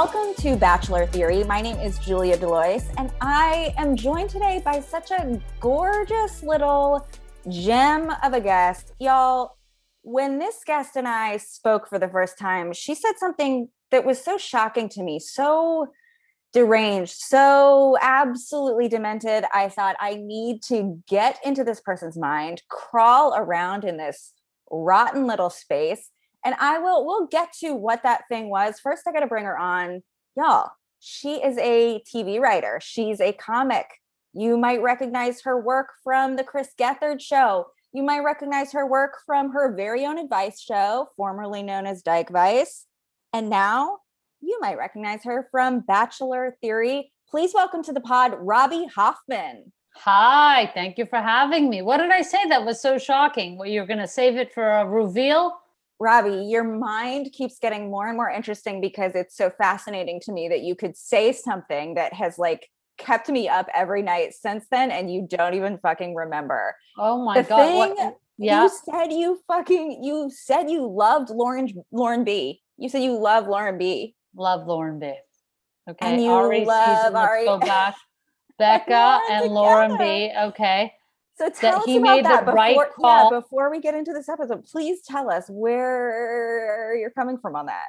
Welcome to Bachelor Theory. My name is Julia Delois, and I am joined today by such a gorgeous little gem of a guest. Y'all, when this guest and I spoke for the first time, she said something that was so shocking to me, so deranged, so absolutely demented. I thought I need to get into this person's mind, crawl around in this rotten little space. And I will we'll get to what that thing was. First, I gotta bring her on. Y'all, she is a TV writer. She's a comic. You might recognize her work from the Chris Gethard show. You might recognize her work from her very own advice show, formerly known as Dyke Vice. And now you might recognize her from Bachelor Theory. Please welcome to the pod, Robby Hoffman. Hi, thank you for having me. What did I say that was so shocking? Well, you're going to save it for a reveal? Robby, your mind keeps getting more and more interesting because it's so fascinating to me that you could say something that has like kept me up every night since then and you don't even fucking remember. Oh my the god. Thing. Yeah. You said you fucking you said you loved Lauren Lauren B. You said you love Lauren B. Love Lauren B. Okay. And you Arie love season, Arie. Let's go back. Becca and Lauren B. Okay. So tell that us about that before, right yeah, before we get into this episode. Please tell us where you're coming from on that.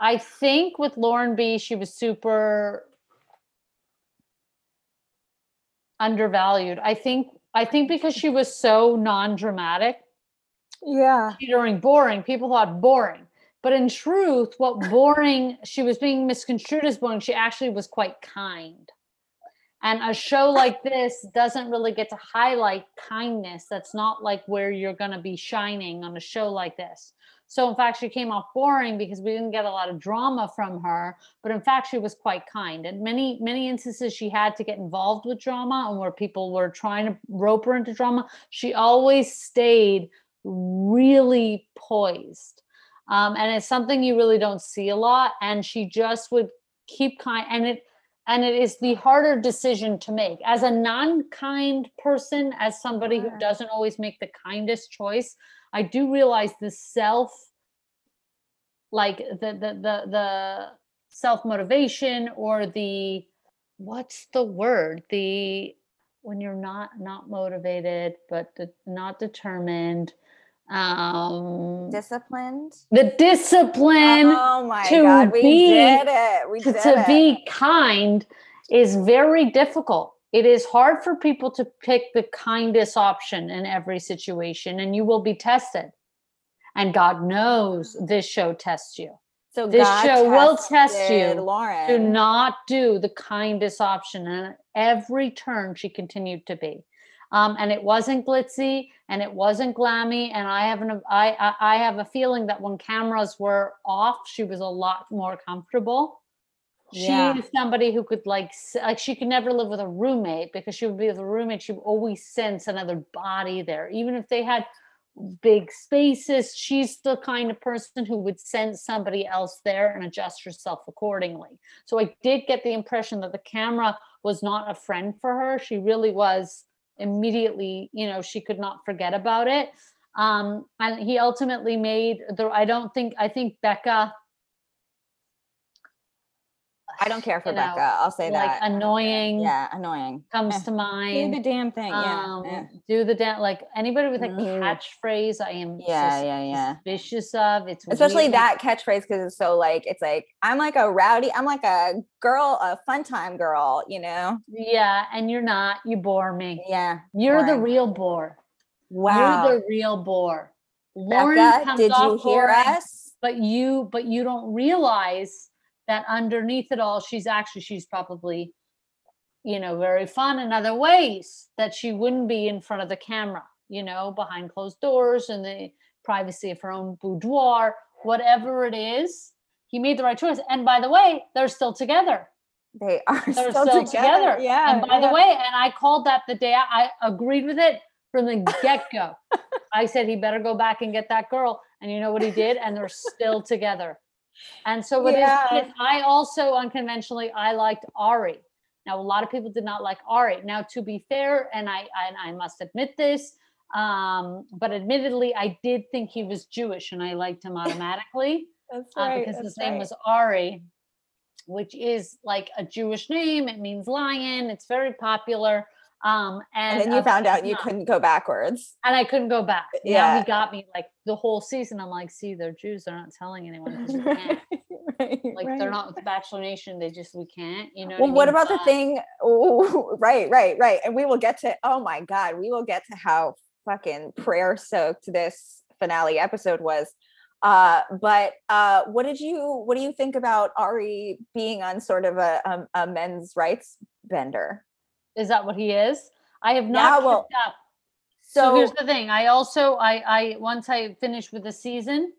I think with Lauren B, she was super undervalued. I think I think because she was so non-dramatic. Yeah. During boring, people thought boring. But in truth, what boring, she was being misconstrued as boring. She actually was quite kind. And a show like this doesn't really get to highlight kindness. That's not like where you're going to be shining on a show like this. So, in fact, she came off boring because we didn't get a lot of drama from her. But in fact, she was quite kind. And many, many instances she had to get involved with drama and where people were trying to rope her into drama, she always stayed really poised. Um, and it's something you really don't see a lot. And she just would keep kind. And it, and it is the harder decision to make. As a non-kind person as somebody who doesn't always make the kindest choice i do realize the self like the the the, the self motivation or the what's the word? The when you're not not motivated but not determined um disciplined? the discipline oh my to god we be, did it we to, did to it. be kind is very difficult. It is hard for people to pick the kindest option in every situation and you will be tested. And god knows this show tests you. So this god show will test you. lauren. To not do the kindest option and every turn she continued to be um, and it wasn't glitzy and it wasn't glammy and i have an I, I have a feeling that when cameras were off she was a lot more comfortable. She yeah. is somebody who could like like she could never live with a roommate because she would be with a roommate she would always sense another body there. Even if they had big spaces she's the kind of person who would sense somebody else there and adjust herself accordingly. So i did get the impression that the camera was not a friend for her. She really was immediately you know she could not forget about it. Um and he ultimately made the i don't think i think becca I don't care for Becca. Know, I'll say like that. Annoying. Yeah, annoying. Comes eh. to mind. Do the damn thing. Um, yeah. Do the damn like anybody with a mm-hmm. catchphrase. I am. Yeah, yeah, yeah. Suspicious of it's especially weird. that catchphrase because it's so like it's like I'm like a rowdy. I'm like a girl, a fun time girl. You know. Yeah, and you're not. You bore me. Yeah. You're boring. the real bore. Wow. You're the real bore. Lauren Becca, did you hear boring, us? But you, but you don't realize that underneath it all she's actually she's probably you know very fun in other ways that she wouldn't be in front of the camera you know behind closed doors and the privacy of her own boudoir whatever it is. He made the right choice. And by the way they're still together. They are they're still, still together. together. yeah and by yeah. the way and i called that the day i, I agreed with it from the get-go. I said he better go back and get that girl. And you know what he did? And they're still together and so what yeah. I also unconventionally I liked Arie. Now a lot of people did not like Arie. Now to be fair, and I I, I must admit this, um, but admittedly I did think he was Jewish, and I liked him automatically. That's right. Uh, because that's his name right. was Arie. which is like a Jewish name. It means lion. It's very popular. Um, and, And then you uh, found out you not. couldn't go backwards. and I couldn't go back. Yeah, Yeah. he got me like the whole season. I'm like, see, they're Jews. They're not telling anyone. right, Like right. they're not with the Bachelor Nation. They just we can't. You know. Well, what mean? about the thing? Ooh, right, right, right. And we will get to. Oh my God, we will get to how fucking prayer soaked this finale episode was. Uh, but uh, what did you what do you think about Arie being on sort of a a, a men's rights bender? Is that what he is? I have Yeah, not well, up. So, here's the thing. I also I I once I finish with the season,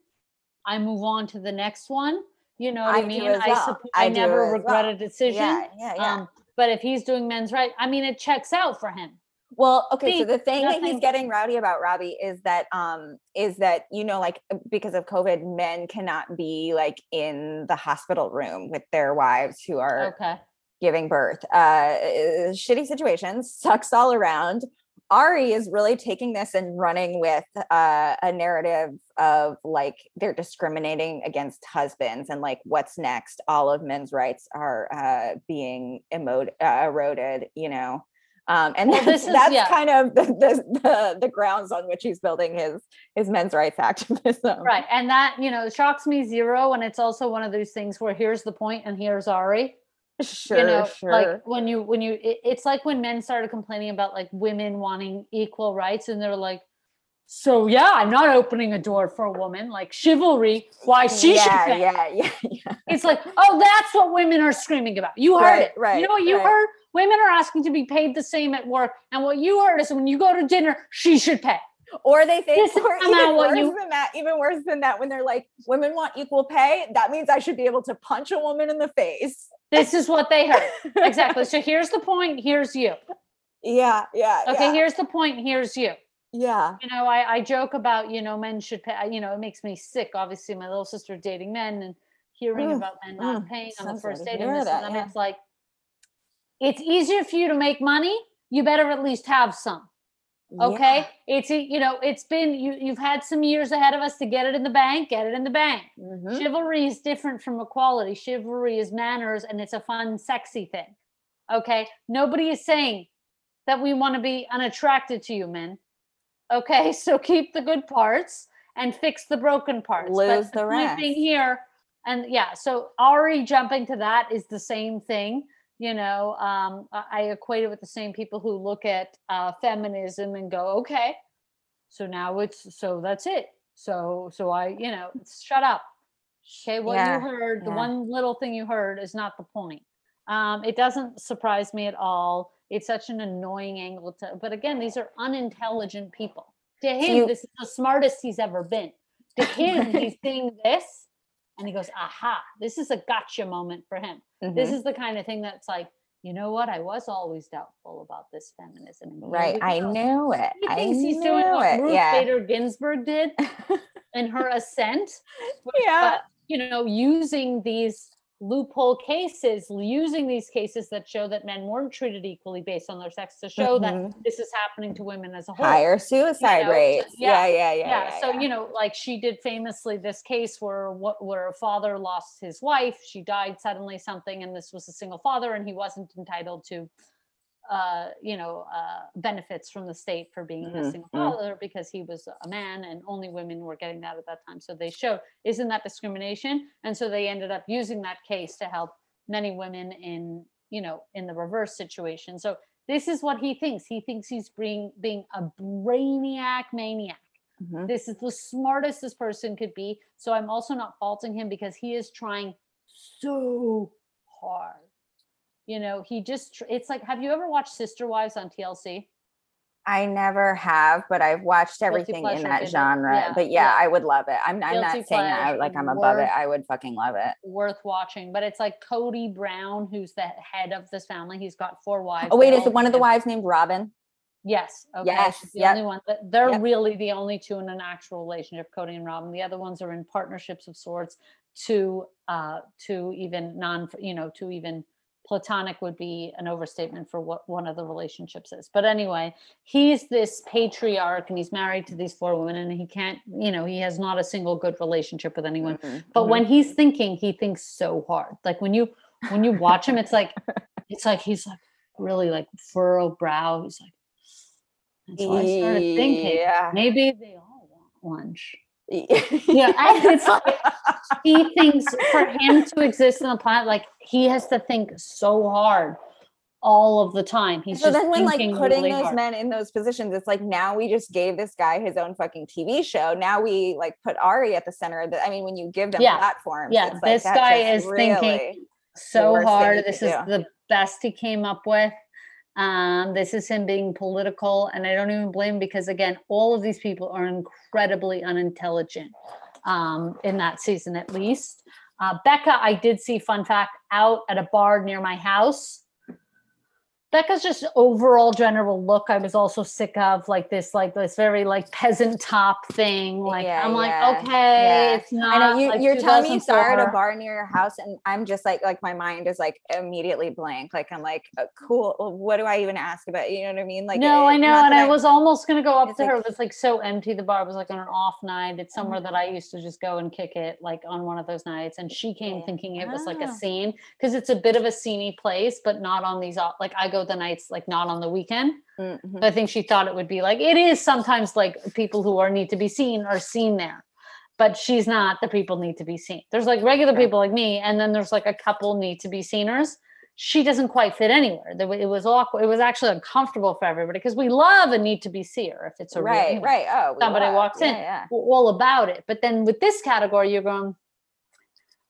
I move on to the next one. You know what I, I mean? as I well. suppo- I I, never regret well. a decision. yeah, yeah, yeah. Um, but if he's doing men's right, I mean, it checks out for him. Well, okay, so the thing that he's getting rowdy about, Robby, is that um is that you know like because of COVID, men cannot be like in the hospital room with their wives who are Okay. Giving birth. Uh shitty situations, sucks all around. Arie is really taking this and running with uh, a narrative of like they're discriminating against husbands and like what's next. All of men's rights are uh, being emo- uh, eroded, you know. Um, and Well, that's, this is- that's yeah. kind of the, the, the the grounds on which he's building his his men's rights activism. Right. And that, you know, shocks me zero. And it's also one of those things where here's the point and here's Arie. Sure, you know, sure. like when you when you it, it's like when men started complaining about like women wanting equal rights and they're like, so yeah, I'm not opening a door for a woman, like chivalry, why she should yeah, pay. yeah, yeah, yeah. It's like, oh, that's what women are screaming about. You heard Right, it. right, You know what you right. heard? Women are asking to be paid the same at work. And what you heard is when you go to dinner, she should pay. Or they think, or even what worse you- than that, even worse than that, when they're like, women want equal pay, that means I should be able to punch a woman in the face. This is what they heard. exactly. So here's the point. Here's you. Yeah, yeah. Okay. yeah, Here's the point. Here's you. yeah. you know, I, I joke about, you know, men should pay, you know, it makes me sick. Obviously, my little sister dating men and hearing Mm, about men not mm, paying on the first date and this that, and then yeah. it's like, it's easier for you to make money. You better at least have some. Okay. It's, e- you know, it's been, you, you've had some years ahead of us to get it in the bank, get it in the bank. Yeah. Mhm. Chivalry is different from equality. Chivalry is manners and it's a fun, sexy thing. Okay. Nobody is saying that we want to be unattracted to you, men. Okay. So keep the good parts and fix the broken parts. Lose but the point being rest. here, and yeah, so Arie jumping to that is the same thing. You know, um, I equate it with the same people who look at uh, feminism and go, okay, so now it's so that's it. So so I, you know, shut up. Okay, what Yeah, you heard, the one little thing you heard is not the point. Um, it doesn't surprise me at all. It's such an annoying angle to, but again, these are unintelligent people. To him, you- this is the smartest he's ever been. To him, he's seeing this and he goes, aha, this is a gotcha moment for him. This Mhm. is the kind of thing that's like, you know what? I was always doubtful about this feminism. and right. I go." knew it. He I thinks he's knew doing what it. Ruth yeah. Bader Ginsburg did in her ascent. which, Yeah. uh, you know, using these loophole cases, using these cases that show that men weren't treated equally based on their sex to show that Mhm. this is happening to women as a whole. Higher suicide know, so- rates. yeah, Yeah, yeah, yeah. yeah, so you know like she did famously this case where what where a father lost his wife she died suddenly something and this was a single father and he wasn't entitled to uh you know uh benefits from the state for being a Mhm, single mhm. father because he was a man and only women were getting that at that time so they showed isn't that discrimination and so they ended up using that case to help many women in you know in the reverse situation so this is what he thinks he thinks he's being being a brainiac maniac Mhm. this is the smartest this person could be. So I'm also not faulting him because he is trying so hard. You know, he just it's like, have you ever watched Sister Wives on TLC? I never have, but I've watched everything in that genre. Yeah, But yeah, yeah. I would love it. I'm, I'm not saying that like I'm above it. I would fucking love it. Worth watching. But it's like Cody Brown, who's the head of this family. He's got four wives. Oh wait, is one of the wives named Robin? Yes. Okay. Yes, She's the yep. only one. They're Yep. really the only two in an actual relationship, Cody and Robin. The other ones are in partnerships of sorts. To uh, to even non, you know, to even platonic would be an overstatement for what one of the relationships is. But anyway, he's this patriarch and he's married to these four women, and he can't, you know, he has not a single good relationship with anyone. Mhm, But mhm. when he's thinking, he thinks so hard. Like when you when you watch him, it's like it's like he's like really like furrowed brow. He's like, and so I started thinking Yeah. maybe they all want lunch. Yeah. it's like he thinks for him to exist on the planet, like he has to think so hard all of the time. He's so just then when like putting really those hard. men in those positions it's like now we just gave this guy his own fucking tv show now we like put arie at the center of the i mean when you give them Yeah. platforms Yeah, it's like, this guy is thinking- so hard. This is do. the best he came up with. Um, this is him being political, and I don't even blame because again, all of these people are incredibly unintelligent. Um, in that season, at least. Uh, Becca, I did see. Fun fact: out at a bar near my house. Becca's just overall general look. I was also sick of like this, like this very like peasant top thing. Like Yeah, I'm like, okay, yeah. it's not. I know you, like you're telling me you saw her at a bar near your house, and I'm just like, like my mind is like immediately blank. Like I'm like, uh, cool. What do I even ask about? You know what I mean? Like, no, it- I know, and I was almost gonna go up to her. like- It was like so empty. The bar was like on an off night. It's Oh somewhere that I used to just go and kick it, like on one of those nights. And she came Yeah. thinking it was like a Ah. scene because it's a bit of a sceney place, but not on these. off- Like I go the nights like not on the weekend. Mhm. But I think she thought it would be like it is sometimes like people who are need to be seen are seen there. But she's not the people need to be seen. There's like regular Right. people like me, and then there's like a couple need to be seeners. She doesn't quite fit anywhere. It was awkward. It was actually uncomfortable for everybody because we love a need to be seer if it's a right, know, right. Oh, somebody love. walks in. Yeah, yeah. all about it. But then with this category, you're going.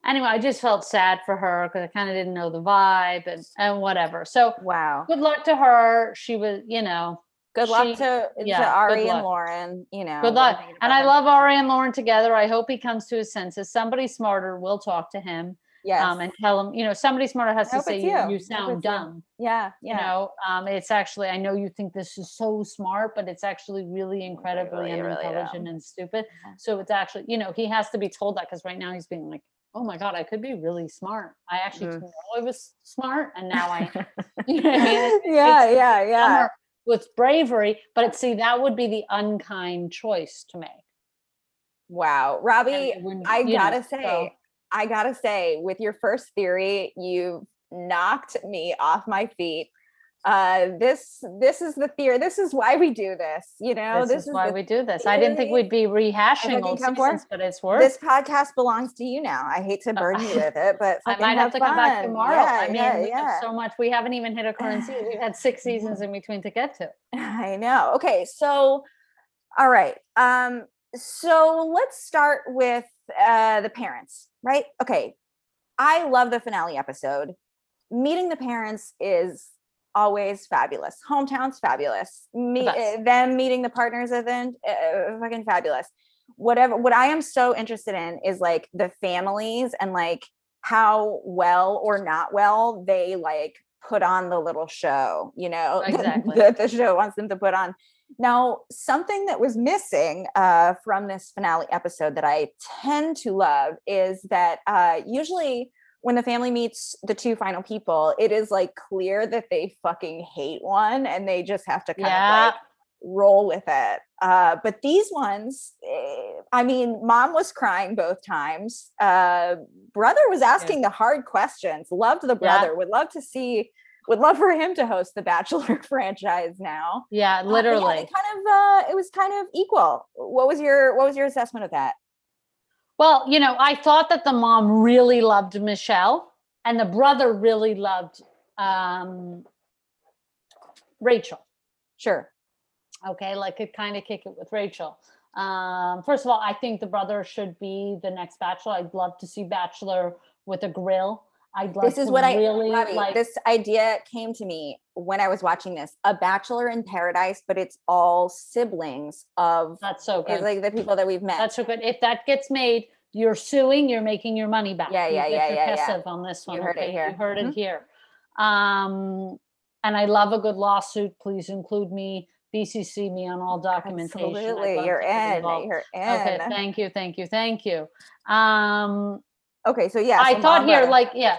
Anyway, I just felt sad for her because I kind of didn't know the vibe and, and whatever. So Wow. good luck to her. She was, you know, Good luck to, yeah, to Arie luck. and Lauren. You know, Good luck. And I love Arie and Lauren together. I hope he comes to his senses. Somebody smarter will talk to him Yes. um, and tell him, you know, somebody smarter has I to say you, you. You sound it's you. dumb. yeah. You Yeah. know, um, it's actually, I know you think this is so smart, but it's actually really incredibly really, really unintelligent dumb. and stupid. Yeah. So it's actually, you know, he has to be told that because right now he's being like, oh my God, I could be really smart. I actually Mhm. didn't know I was smart. And now I, you know I mean? Yeah, it's yeah, yeah. with bravery, but see, that would be the unkind choice to make. Wow, Robby, wouldn't- I gotta so- say, I gotta say, with your first theory, you knocked me off my feet. Uh, this this is the theory. This is why we do this. You know, this, is, why the, we do this. I didn't think we'd be rehashing old seasons, but it's worth. this podcast belongs to you now. I hate to Oh, burden you with it, but I might have to come back tomorrow. Yeah, I mean, yeah, we have yeah. so much. We haven't even hit a current season. We've had six seasons in between to get to. I know. Okay, so all right. Um so let's start with uh the parents, right? Okay. I love the finale episode. Meeting the parents is always fabulous. Hometown's fabulous. Me, best. uh, them meeting the partners at the end, uh, fucking fabulous. Whatever. What I am so interested in is like the families and like how well or not well they like put on the little show. You know, that- Exactly. that the show wants them to put on. Now, something that was missing uh, from this finale episode that I tend to love is that uh, usually when the family meets the two final people, it is like clear that they fucking hate one and they just have to kind Yeah. of like roll with it. Uh, but these ones, eh, I mean, mom was crying both times. Uh, brother was asking the hard questions. Loved the Yeah. brother. Would love to see. Would love for him to host the Bachelor franchise now. Yeah, Uh, yeah, literally. it kind of uh, it was kind of equal. What was your what was your assessment of that? Well, you know, I thought that the mom really loved Michelle and the brother really loved um, Rachael. Sure. Okay, like could kind of kick it with Rachael. Um, first of all, I think the brother should be the next Bachelor. I'd love to see Bachelor with a grill. I'd love This is what I really Robby, like. this idea came to me when I was watching this. A Bachelor in Paradise, but it's all siblings of That's so good. like the people that we've met. That's so good. If that gets made, you're suing, you're making your money back. Yeah, yeah, yeah, yeah, yeah. On this one, You heard it okay? here. You heard Mhm. it here. Um, and I love a good lawsuit. Please include me. BCC me on all documentation. Absolutely, you're in. You're in. Okay, Okay, thank you, thank you, thank you. Um, so yeah, I so thought here, like, yeah,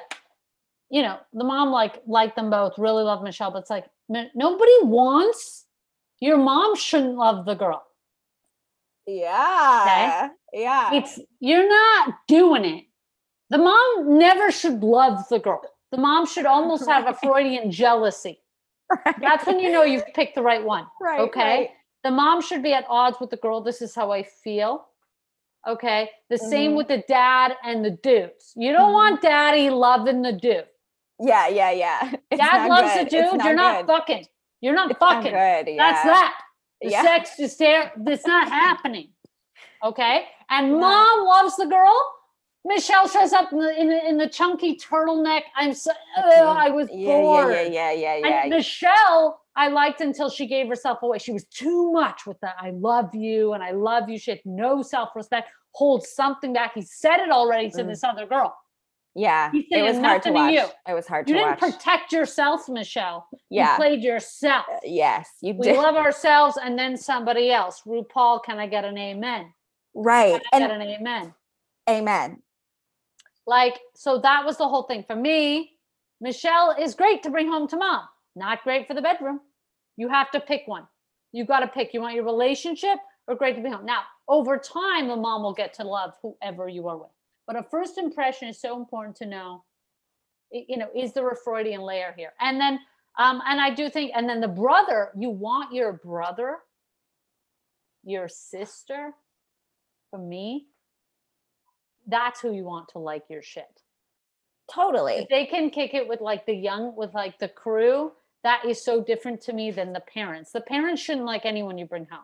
you know, the mom like liked them both, really loved Michelle, but it's like nobody wants. Your mom shouldn't love the girl. yeah, yeah. It's you're not doing it. The mom never should love the girl. The mom should almost have a Freudian jealousy. Right. That's when you know you've picked the right one. right. okay. right. The mom should be at odds with the girl. This is how I feel. Okay. The same Mhm. with the dad and the dudes. You don't Mhm. want daddy loving the dude. Yeah, yeah, yeah. It's Dad loves good. the dude. It's You're not good. fucking. You're not It's not fucking. good. Yeah. That's that. The Yeah. sex is there. It's not happening. Okay. And mom loves the girl. Michelle shows up in the in the, in the chunky turtleneck. I'm so ugh, I was Yeah, bored. yeah, yeah, yeah, yeah, yeah. And Michelle, I liked until she gave herself away. She was too much with that. I love you and I love you. She had no self respect. Hold something back. He said it already to Mm. this other girl. yeah. He's It was hard to watch. you. It was hard You to didn't watch. protect yourself, Michelle. yeah. You played yourself. Uh, yes, you We did. love ourselves and then somebody else. RuPaul, can I get an amen? right. Can I And get an amen? amen. Like, so that was the whole thing. For me, Michelle is great to bring home to mom, not great for the bedroom. You have to pick one. You got to pick. You want your relationship or great to be home. Now, over time, the mom will get to love whoever you are with. But a first impression is so important to know. You know, is there a Freudian layer here? And then, um, and I do think, and then the brother, you want your brother, your sister, for me, that's who you want to like your shit. Totally. If they can kick it with like the young, with like the crew, that is so different to me than the parents. The parents shouldn't like anyone you bring home.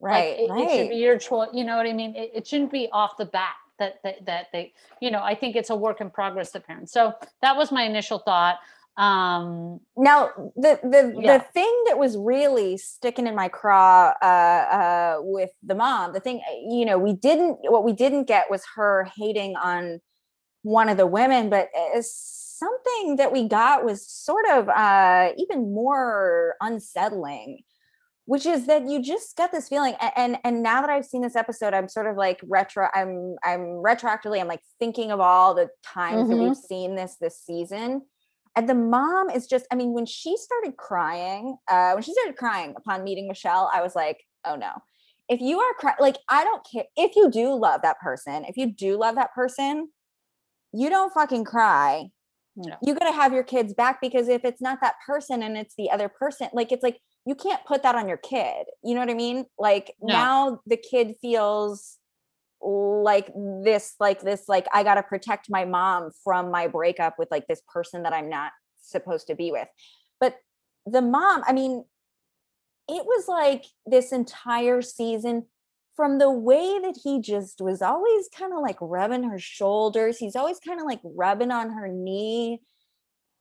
Like, Right. it, it should be your choice. You know what I mean? It, it shouldn't be off the bat that, that that they. You know, I think it's a work in progress. The parents. So that was my initial thought. Um, Now, the the Yeah. the thing that was really sticking in my craw uh, uh, with the mom, the thing you know, we didn't what we didn't get was her hating on one of the women, but uh, something that we got was sort of uh, even more unsettling. Which is that you just get this feeling, a- and and now that I've seen this episode, I'm sort of like retro. I'm I'm retroactively. I'm like thinking of all the times that Mhm. we've seen this this season, and the mom is just. I mean, when she started crying, uh, when she started crying upon meeting Michelle, I was like, oh no. If you are crying, like I don't care if you do love that person. If you do love that person, you don't fucking cry no. you got to have your kids back because if it's not that person and it's the other person like it's like you can't put that on your kid you know what i mean like No. now the kid feels like this like this like i got to protect my mom from my breakup with like this person that i'm not supposed to be with but the mom i mean it was like this entire season from the way that he just was always kind of like rubbing her shoulders he's always kind of like rubbing on her knee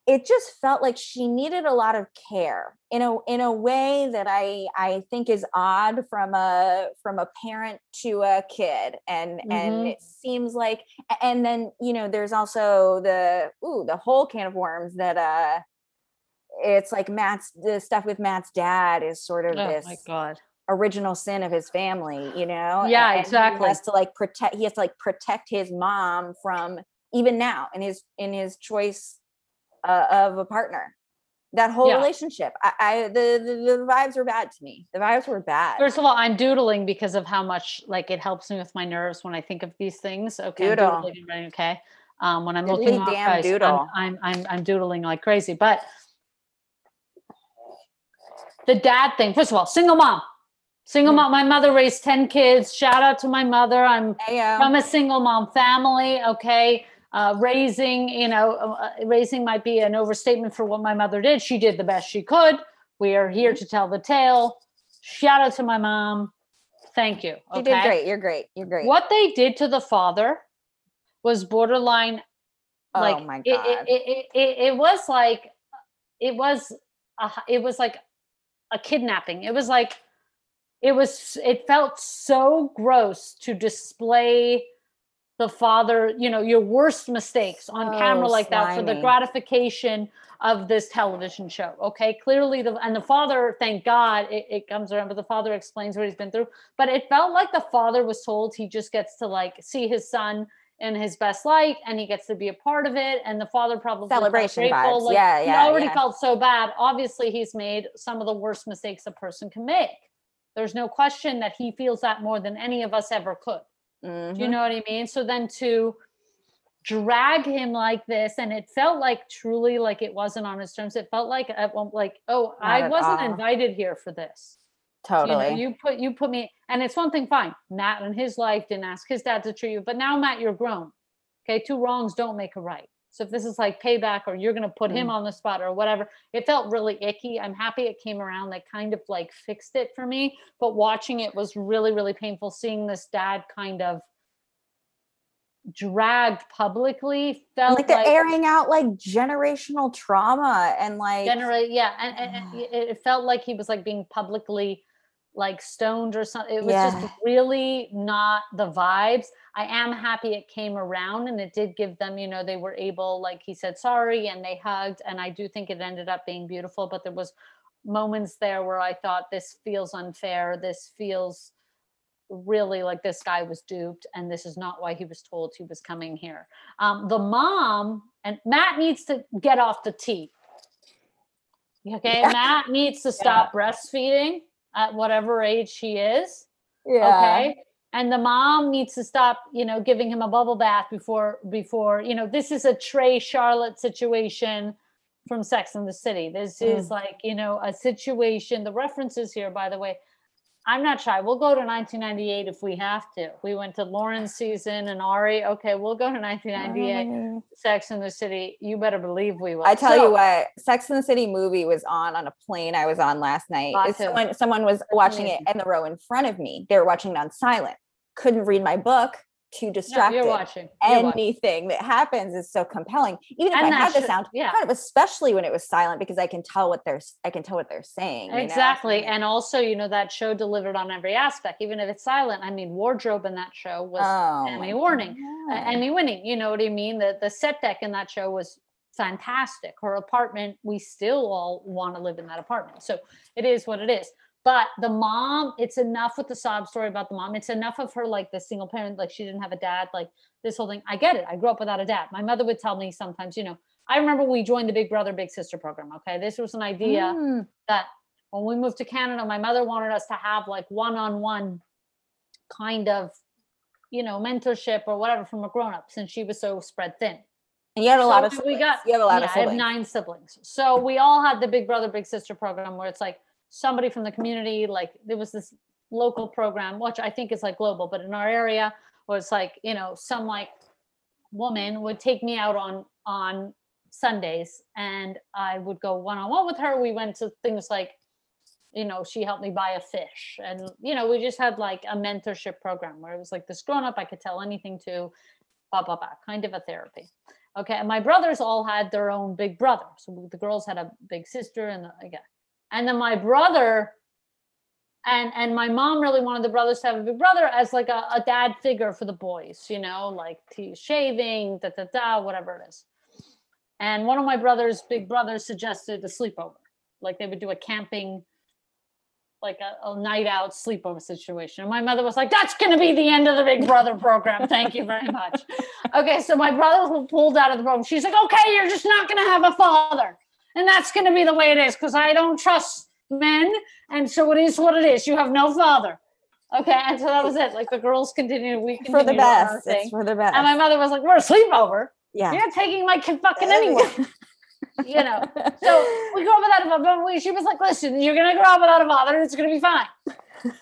it just felt like she needed a lot of care in a in a way that i i think is odd from a from a parent to a kid and and Mhm. it seems like and then you know there's also the ooh the whole can of worms that uh it's like matt's the stuff with matt's dad is sort of Oh this my god. Original sin of his family, you know? Yeah, and exactly. He has to like protect he has to like protect his mom from even now in his in his choice uh, of a partner. That whole Yeah. relationship. I, I the, the the vibes were bad to me. The vibes were bad. First of all, I'm doodling because of how much like it helps me with my nerves when I think of these things. Okay, I'm Doodle. doodling, okay. Um, when I'm Diddly looking off, damn guys, I'm- doodle. I'm, I'm I'm doodling like crazy. But the dad thing, first of all, single mom, single mom. My mother raised ten kids. Shout out to my mother. I'm Ayo. from a single mom family. Okay. Uh, raising, you know, uh, uh, raising might be an overstatement for what my mother did. She did the best she could. We are here Mm-hmm. to tell the tale. Shout out to my mom. Thank you. You did great. You're great. You're great. What they did to the father was borderline. Oh like my God. It, it, it, it, was like it was a, it was like a kidnapping. It was like it was it felt so gross to display the father, you know, your worst mistakes on camera like that for the gratification of this television show. Okay. Clearly the and the father, thank God it, it comes around, but the father explains what he's been through. But it felt like the father was told he just gets to like see his son in his best light and he gets to be a part of it. And the father probably felt Celebration grateful, vibes. like, Yeah, he yeah, already yeah. felt so bad. Obviously, he's made some of the worst mistakes a person can make. There's no question that he feels that more than any of us ever could. Do you Mhm. know what I mean? So then to drag him like this and it felt like truly like it wasn't on his terms it felt like at one like oh Not i wasn't all. invited here for this Totally. you, know, you put you put me and it's one thing fine matt in his life didn't ask his dad to treat you but now matt you're grown okay two wrongs don't make a right so if this is like payback or you're going to put him Mm. on the spot or whatever it felt really icky i'm happy it came around they kind of like fixed it for me but watching it was really really painful seeing this dad kind of dragged publicly And, felt like they're airing out like generational trauma and like generate yeah and, and, and it felt like he was like being publicly like stoned or something it was Yeah. just really not the vibes. I am happy it came around and it did give them you know they were able like he said sorry and they hugged and i do think it ended up being beautiful but there was moments there where i thought this feels unfair. This feels really like this guy was duped and this is not why he was told he was coming here. Um, the mom and matt needs to get off the tea okay? Yeah. matt needs to stop breastfeeding at whatever age she is yeah. okay? And the mom needs to stop you know giving him a bubble bath before before you know this is a trey charlotte situation from sex in the city. This is mm. like you know a situation the references here by the way i'm not shy we'll go to 1998 if we have to we went to lauren's season and arie okay we'll go to 1998 Mm. sex in the city you better believe we will I tell So- you what, Sex and the City movie was on on a plane I was on last night. Got It's to. Someone, someone was watching it in the row in front of me. They were watching it on silent. Couldn't read my book. Too No, distracted. you're watching You're watching. Anything that happens is so compelling. Even if And I that had the sound, yeah. kind of especially when it was silent because I can tell what they're I can tell what they're saying. you know? Exactly. And also, you know, that show delivered on every aspect, even if it's silent. I mean, wardrobe in that show was Oh, Emmy my warning, uh, Emmy winning. You know what I mean? The the set deck in that show was fantastic. Her apartment, we still all want to live in that apartment. So it is what it is. But the mom, it's enough with the sob story about the mom. It's enough of her like the single parent, like she didn't have a dad, like this whole thing. I get it. I grew up without a dad. My mother would tell me sometimes, you know, I remember we joined the Big Brother Big Sister program. Okay. This was an idea Mm. that when we moved to Canada, my mother wanted us to have like one on one kind of, you know, mentorship or whatever from a grown up since she was so spread thin. And you had a lot So of we got you have a lot yeah, of I have nine siblings. So we all had the Big Brother Big Sister program where it's like somebody from the community, like there was this local program, which I think is like global, but in our area was like, you know, some like woman would take me out on on Sundays and I would go one on one with her. We went to things like, you know, she helped me buy a fish. And, you know, we just had like a mentorship program where it was like this grown up I could tell anything to, blah, blah, blah, kind of a therapy. Okay. And my brothers all had their own big brother. So the girls had a big sister and again. And then my brother and and my mom really wanted the brothers to have a big brother as like a, a dad figure for the boys, you know, like tea shaving, da da da, whatever it is. And one of my brothers, big brothers, suggested a sleepover. Like they would do a camping, like a, a night out sleepover situation. And my mother was like, that's going to be the end of the Big Brother program. Thank you very much. okay, so my brother was pulled out of the program. She's like, okay, you're just not going to have a father. And that's going to be the way it is because I don't trust men. And so it is what it is. You have no father. Okay, and so that was it. Like the girls continued, we for the continued on our best. It's for the best. And my mother was like, we're a sleepover. yeah. You're not taking my kid fucking anywhere. you know. So we grew up without a father. But we, she was like, listen, you're gonna grow up without a father, it's gonna be fine.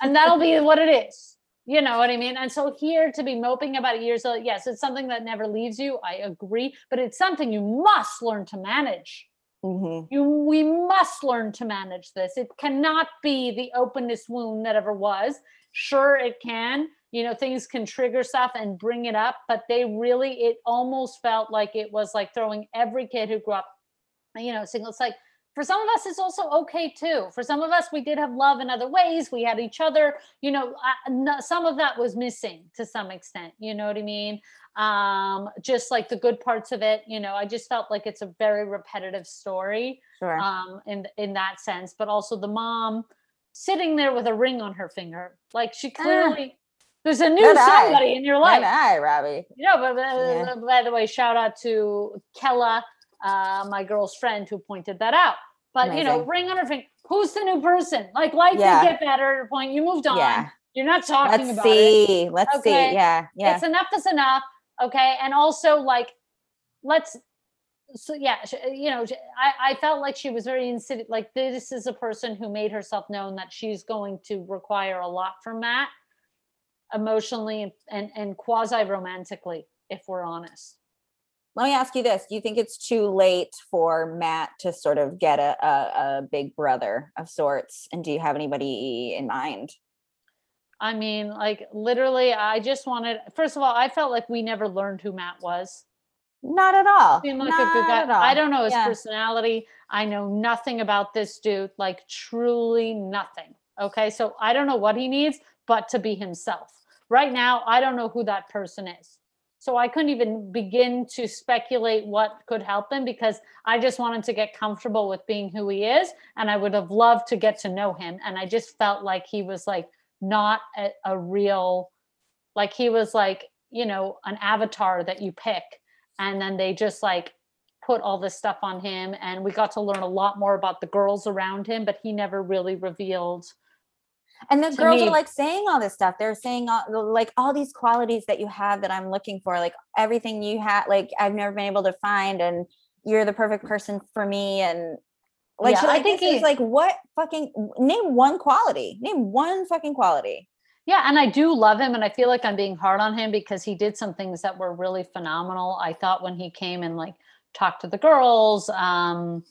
And that'll be what it is. You know what I mean? And so here to be moping about it years old, yes, it's something that never leaves you. I agree, but it's something you must learn to manage. Mhm. You we must learn to manage this. It cannot be the openness wound that ever was. Sure, it can. You know, things can trigger stuff and bring it up, but they really, it almost felt like it was like throwing every kid who grew up, you know, single. It's like for some of us, it's also okay too. For some of us, we did have love in other ways. We had each other. You know, I, some of that was missing to some extent. You know what I mean? Um just like the good parts of it you know i just felt like it's a very repetitive story Sure. um in in that sense but also the mom sitting there with a ring on her finger like she clearly there's a new somebody in your life not, Robby? you know but uh, Yeah. by the way shout out to kella uh my girl's friend who pointed that out but you know ring on her finger who's the new person like life Yeah. did get better at a point you moved on Yeah. you're not talking Let's about it see. Let's Okay. see. Yeah. Yeah. it's enough is enough Okay. And also, like, let's, so yeah, you know, I, I felt like she was very insidious. Like, this is a person who made herself known that she's going to require a lot from Matt emotionally and, and quasi romantically, if we're honest. Let me ask you this: Do you think it's too late for Matt to sort of get a, a, a big brother of sorts? And do you have anybody in mind? I mean, like literally, I just wanted. First of all, I felt like we never learned who Matt was. Not at all. Seemed like Not a good guy. at all. I don't know his Yeah. personality. I know nothing about this dude. Like truly nothing. Okay, so I don't know what he needs, but to be himself. Right now, I don't know who that person is. So I couldn't even begin to speculate what could help him because I just wanted to get comfortable with being who he is. And I would have loved to get to know him. And I just felt like he was like not a, a real, like he was like, you know, an avatar that you pick. And then they just like put all this stuff on him. And we got to learn a lot more about the girls around him, but he never really revealed. And the girls me- are like saying all this stuff. They're saying all, like all these qualities that you have that I'm looking for, like everything you have, like I've never been able to find, and you're the perfect mm. person for me. And like, Yeah, shit I think he's like what fucking name one quality, name one fucking quality. Yeah, and I do love him, and I feel like I'm being hard on him because he did some things that were really phenomenal. I thought when he came and like talked to the girls, um,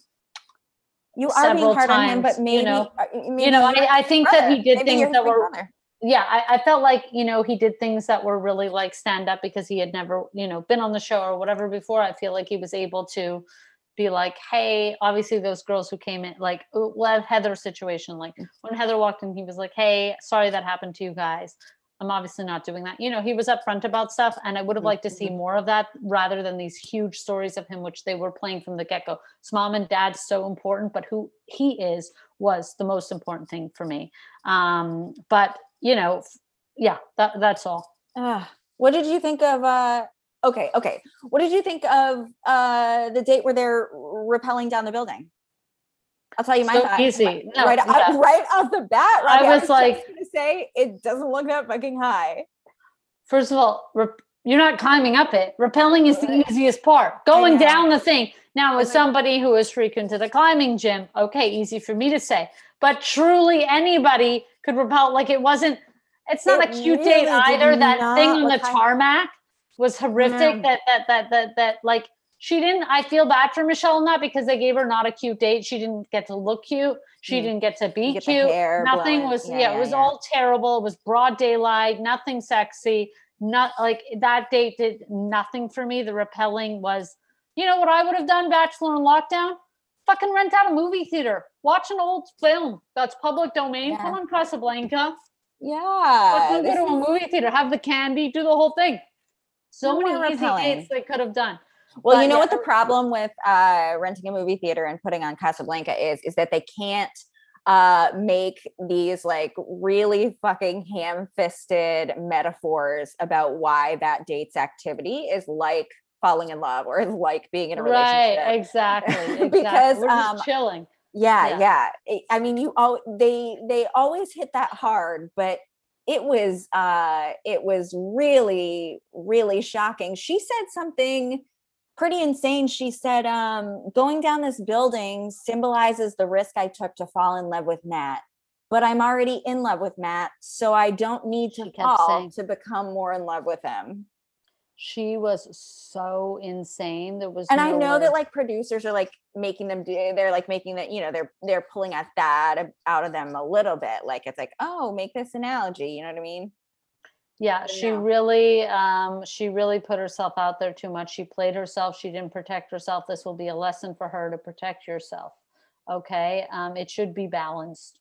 You are being hard on him, times, but you know- maybe you know, I, I think that he did Maybe things that were brother. yeah I, I felt like you know he did things that were really like stand up because he had never you know been on the show or whatever before i feel like he was able to be like hey obviously those girls who came in like uh, well heather situation like when heather walked in he was like hey sorry that happened to you guys. I'm obviously not doing that. You know he was upfront about stuff and i would have liked to see more of that rather than these huge stories of him which they were playing from the get-go. His mom and dad's so important but who he is was the most important thing for me. Um but you know yeah that that's all. Ah, what did you think of uh okay okay. What did you think of uh the date where they're rappelling down the building? I'll tell you my So thought. easy. right, No, right, yeah. off, right off the bat I Robby, was like- say it doesn't look that fucking high. First of all rep- you're not climbing up it. Rappelling is the easiest part. Going down the thing. Now as somebody who is frequent to the climbing gym okay easy for me to say. But truly anybody could rappel like it wasn't it's not It a cute date really did either that thing on the tarmac was horrific No. that that that that that like she didn't i feel bad for michelle in that because they gave her not a cute date. She didn't get to look cute. She Mm. didn't get to be get cute. nothing was Yeah, yeah, yeah, it was yeah. all terrible. It was broad daylight nothing sexy. Not like that date did nothing for me. The repelling was you know what i would have done bachelor in lockdown? Fucking rent out a movie theater. Watch an old film that's public domain. Yeah. come on casablanca. Yeah go to a movie theater. Have the candy. Do the whole thing so many easy repelling. dates they could have done well but you know yeah, what the problem with uh renting a movie theater and putting on casablanca is is that they can't uh make these like really fucking ham-fisted metaphors about why that date's activity is like falling in love or is like being in a relationship right exactly, exactly. Because, we're just um, chilling yeah Yeah. yeah I- i mean you all they they always hit that hard but it was uh it was really really shocking. She said something pretty insane. She said um going down this building symbolizes the risk i took to fall in love with matt but i'm already in love with matt so i don't need to fall saying- to become more in love with him she was so insane. There was and i know word. that like producers are like making them do they're like making that you know they're they're pulling at that out of them a little bit. Like it's like oh make this analogy you know what i mean? Yeah she no. really um she really put herself out there too much. She played herself. She didn't protect herself. This will be a lesson for her to protect yourself okay? Um it should be balanced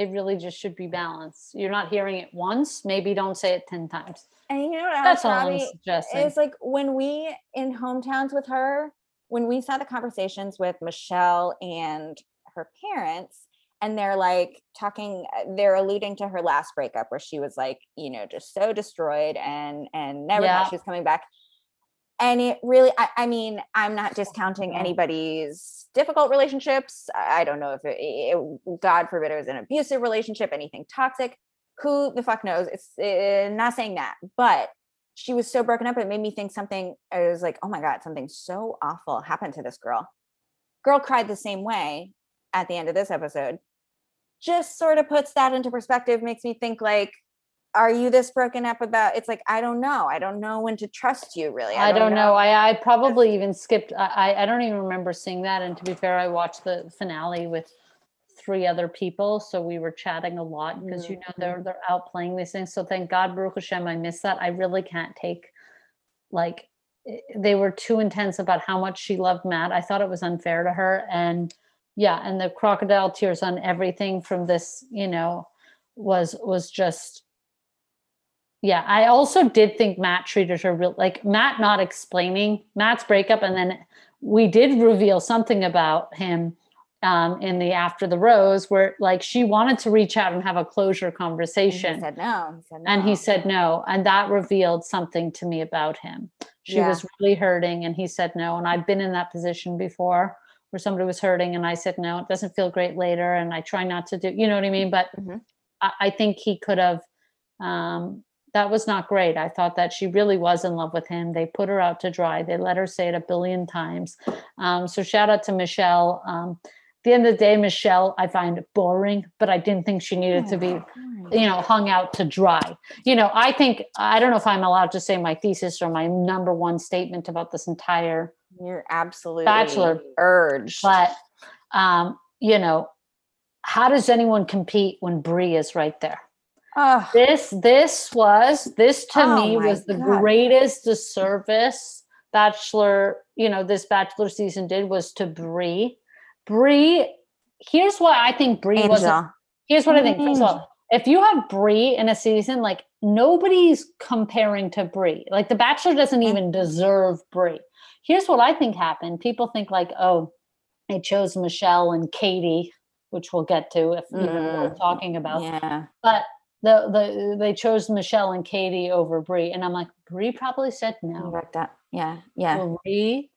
it really just should be balanced. You're not hearing it once maybe don't say it 10 times. And you know what that's all i'm suggesting. Is like when we in hometowns with her when we saw the conversations with michelle and her parents and they're like talking they're alluding to her last breakup where she was like you know just so destroyed and and never Yeah. thought she was coming back and it really I, I mean i'm not discounting anybody's difficult relationships i don't know if it, it god forbid it was an abusive relationship anything toxic who the fuck knows it's uh, not saying that but she was so broken up. It made me think something. I was like, oh my god, something so awful happened to this girl. Girl cried the same way at the end of this episode. Just sort of puts that into perspective. Makes me think like, are you this broken up about? It's like I don't know. I don't know when to trust you. Really, I, don't, know. I I probably even skipped. I I don't even remember seeing that. And to be fair, I watched the finale with three other people, so we were chatting a lot because you know they're mm-hmm. they're out playing these things. So thank God, Baruch Hashem, I missed that. I really can't take like eh, they were too intense about how much she loved Matt. I thought it was unfair to her, and yeah, and the crocodile tears on everything from this, you know, was was just yeah. I also did think Matt treated her real like Matt not explaining Matt's breakup, and then we did reveal something about him um, in the after the rose where like she wanted to reach out and have a closure And he conversation said no. He said no. and he said no and that revealed something to me about him she Yeah. was really hurting and he said no and i've been in that position before where somebody was hurting and i said no it doesn't feel great later and i try not to do you know what i mean but Mhm. I, I think he could have um that was not great. I thought that she really was in love with him. They put her out to dry. They let her say it a billion times. Um so shout out to michelle. Um at the end of the day michelle i find boring but i didn't think she needed to be you know hung out to dry. You know i think i don't know if i'm allowed to say my thesis or my number one statement about this entire You're absolutely Bachelor. urge, but um you know how does anyone compete when bri is right there oh, this this was this to Oh me was the God. greatest disservice bachelor you know this bachelor season did was to bri bri here's why i think bri wasn't Here's what I think. First of all, if you have Bri in a season, like nobody's comparing to Bri. Like The Bachelor doesn't even deserve Bri. Here's what I think happened. People think like, oh, they chose Michelle and Katie, which we'll get to if even we're Mm, talking about. Yeah. But the the they chose Michelle and Katie over Bri, and I'm like, Bri probably said no. Correct that. Yeah. Yeah. Bri,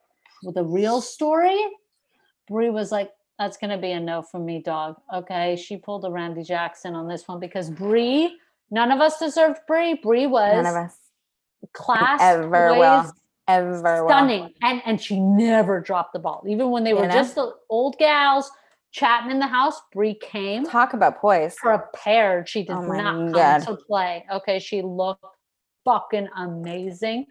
with the real story, Bri was like, that's going to be a no from me, dog. Okay. She pulled a Randy Jackson on this one because Bri, none of us deserved Bri. Bri was None of us class ever poised, ever stunning. And, and she never dropped the ball. Even when they You were know? just the old gals chatting in the house, Bri came Talk about poise. prepared. She did Oh not come God. to play. Okay. She looked fucking amazing.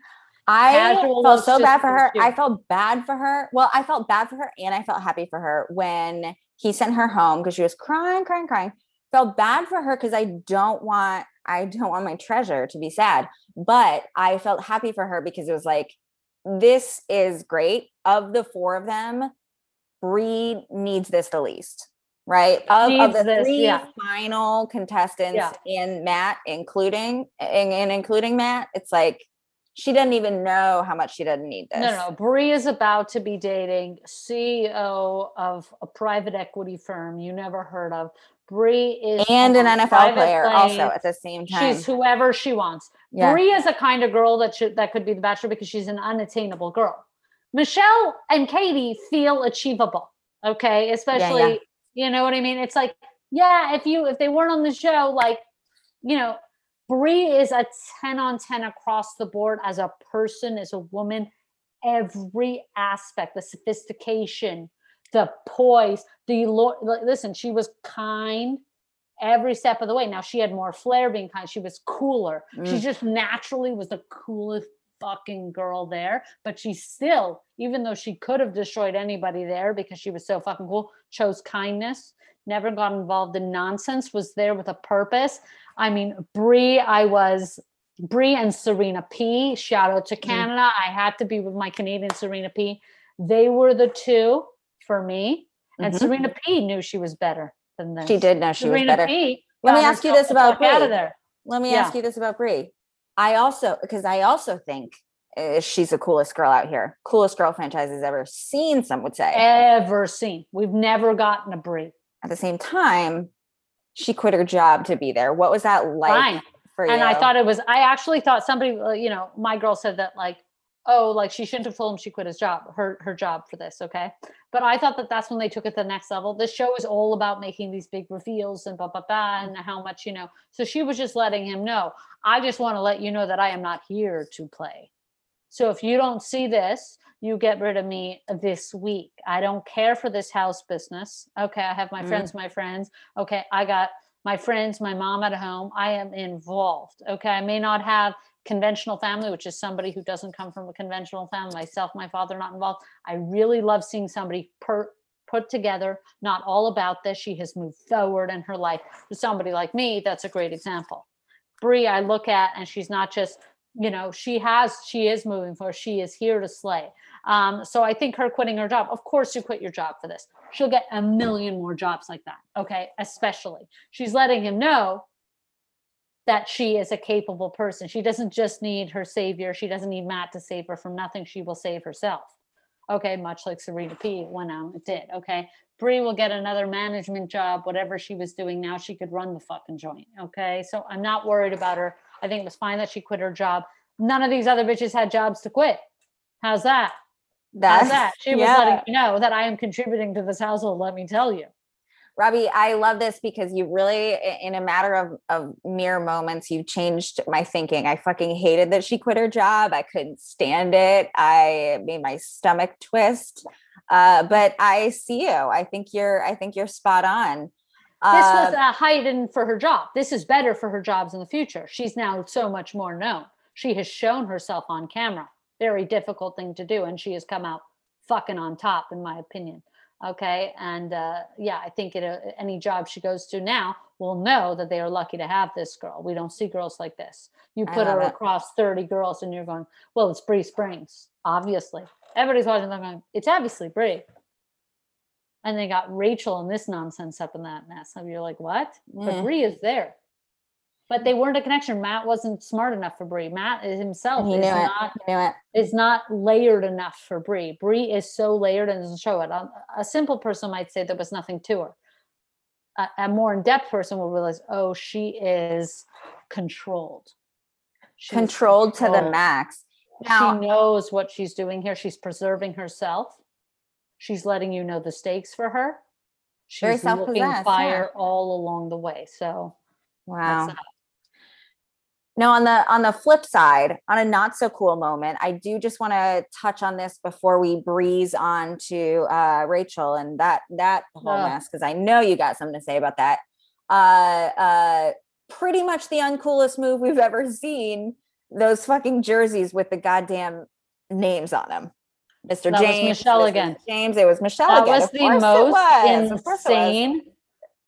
I Casual felt so bad for her. you. I felt bad for her. Well, I felt bad for her and I felt happy for her when he sent her home because she was crying, crying, crying. Felt bad for her because I don't want I don't want my treasure to be sad. But I felt happy for her because it was like this is great. Of the four of them, Bri needs this the least. Right. Of, of the this, three yeah. final contestants Yeah. in Matt, including and, and including Matt, it's like she doesn't even know how much she doesn't need this. No, no. Bri is about to be dating CEO of a private equity firm you never heard of. Bri is And an NFL player also at the same time. She's whoever she wants. yeah. Bri is a kind of girl that should that could be the bachelor because she's an unattainable girl. Michelle and Katie feel achievable. Okay. Especially, you know what I mean? It's like, yeah, if you if they weren't on the show, like, you know, Bri is a 10 on 10 across the board as a person, as a woman, every aspect, the sophistication, the poise, the listen, she was kind every step of the way. Now she had more flair being kind. She was cooler. She Mm. just naturally was the coolest fucking girl there. But she still, even though she could have destroyed anybody there because she was so fucking cool, chose kindness, never got involved in nonsense, was there with a purpose. I mean, Bri, I was Bri and Serena P. Shout out to Mm. Canada. I had to be with my Canadian Serena P. They were the two for me. And Mhm. Serena P knew she was better than this. She did know she Serena was better. P. Let me ask you this about Bri. Let me Yeah. ask you this about Bri. I also because I also think uh, she's the coolest girl out here. Coolest girl franchise has ever seen, some would say. Ever seen? We've never gotten a Bri. At the same time, she quit her job to be there. What was that like Fine. for you? and I thought it was. I actually thought somebody, uh, you know, my girl said that like oh, like she shouldn't have told him she quit his job, her her job for this, okay? But I thought that that's when they took it to the next level. This show is all about making these big reveals and blah blah blah, and how much you know. So she was just letting him know. I just want to let you know that I am not here to play. So if you don't see this, you get rid of me this week. I don't care for this house business. Okay, I have my mm. friends, my friends. Okay, I got my friends, my mom at home. I am involved. Okay, I may not have conventional family, which is somebody who doesn't come from a conventional family. Myself, my father, not involved. I really love seeing somebody per, put together, not all about this. She has moved forward in her life. Somebody like me, that's a great example. Bri, I look at, and she's not just, you know, she has, she is moving forward. She is here to slay. Um, so I think her quitting her job, of course, you quit your job for this. She'll get a million more jobs like that. Okay. Especially she's letting him know that she is a capable person. She doesn't just need her savior. She doesn't need Matt to save her from nothing. She will save herself. Okay, much like Serena P went out it did. Okay. Bri will get another management job, whatever she was doing now, she could run the fucking joint. Okay. So I'm not worried about her. I think it was fine that she quit her job. None of these other bitches had jobs to quit. How's that? That's How's that? She was yeah. letting you know that I am contributing to this household, let me tell you. Robby, I love this because you really, in a matter of, of mere moments, you've changed my thinking. I fucking hated that she quit her job. I couldn't stand it. I made my stomach twist. Uh, but I see you. I think you're. I think you're spot on. This was uh, a heightened for her job. This is better for her jobs in the future. She's now so much more known. She has shown herself on camera. Very difficult thing to do, and she has come out fucking on top, in my opinion okay? And uh, yeah i think it, uh, any job she goes to now will know that they are lucky to have this girl. We don't see girls like this. You put her it. across 30 girls and you're going well it's bri springs obviously. Everybody's watching them going it's obviously bri and they got rachael and this nonsense up in that mess. And you're like what? Mm. but bri is there but they weren't a connection. Matt wasn't smart enough for Bri. Matt himself is not is not layered enough for Bri. Bri is so layered and doesn't show it. A, a simple person might say there was nothing to her. A, a more in-depth person will realize, oh, she is controlled. Controlled, controlled to the max. Now, she knows what she's doing here. She's preserving herself. She's letting you know the stakes for her. She's looking fire yeah. all along the way. So wow. Now on the on the flip side, on a not so cool moment, I do just want to touch on this before we breeze on to uh, Rachael and that that whole oh. mess because I know you got something to say about that. Uh, uh, pretty much the uncoolest move we've ever seen. Those fucking jerseys with the goddamn names on them. Mr. That James, Michelle Mrs. again. James, it was Michelle that again. was of the most was. insane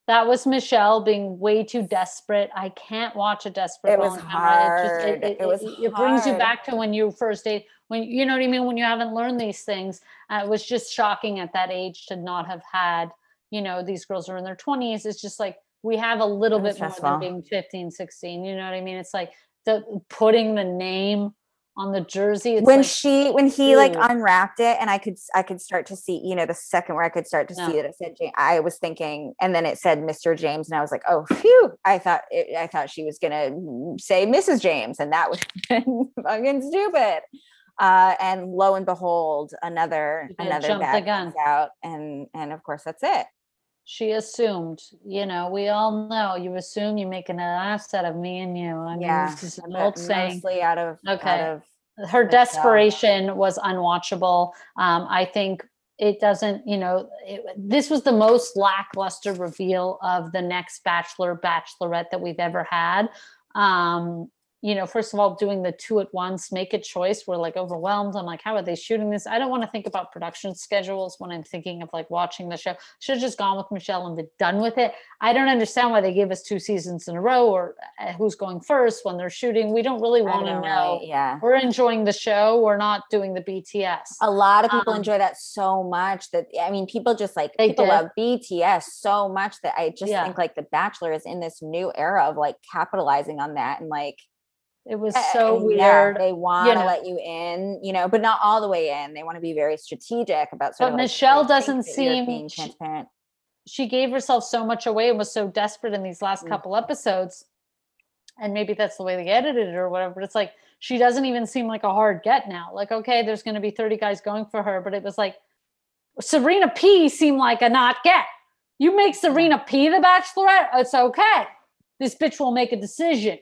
that was Michelle being way too desperate. I can't watch a desperate. It was hard. It, just, it, it, it was. It, brings you back to when you first date. When you know what I mean. When you haven't learned these things, uh, it was just shocking at that age to not have had. You know, these girls are in their twenties. It's just like we have a little bit more than being 15, 16. You know what I mean? It's like the putting the name on the jersey. when like, she when he dude. like unwrapped it and I could I could start to see, you know, the second where I could start to see that it said James, I was thinking, and then it said Mr. James, and I was like, oh phew. I thought it, I thought she was gonna say Mrs. James, and that was fucking stupid. Uh, and lo and behold, another another bag comes out, and and of course that's it she assumed you know we all know you assume you make an ass out of me and you. I mean yeah, this is an old saying. out of okay. out of her desperation was unwatchable. Um, i think it doesn't you know it, this was the most lackluster reveal of the next bachelor bachelorette that we've ever had. Um, you know, first of all, doing the two at once, make a choice. We're like overwhelmed. I'm like, how are they shooting this? I don't want to think about production schedules when I'm thinking of like watching the show. Should have just gone with Michelle and been done with it. I don't understand why they gave us two seasons in a row or uh, who's going first when they're shooting. We don't really want to know. know. Right? Yeah. We're enjoying the show. We're not doing the BTS. A lot of people um, enjoy that so much that, I mean, people just like, people did. love BTS so much that I just yeah. think like The Bachelor is in this new era of like capitalizing on that and like, it was so weird. Yeah, they want to know. let you in, you know, but not all the way in. They want to be very strategic about sort but of Michelle like, doesn't seem being transparent. She, she, gave herself so much away and was so desperate in these last mm. couple episodes and maybe that's the way they edited it or whatever. But it's like she doesn't even seem like a hard get now. Like, okay, there's going to be 30 guys going for her, but it was like Serena P seemed like a not get. You make Serena P the bachelorette, it's okay. This bitch will make a decision.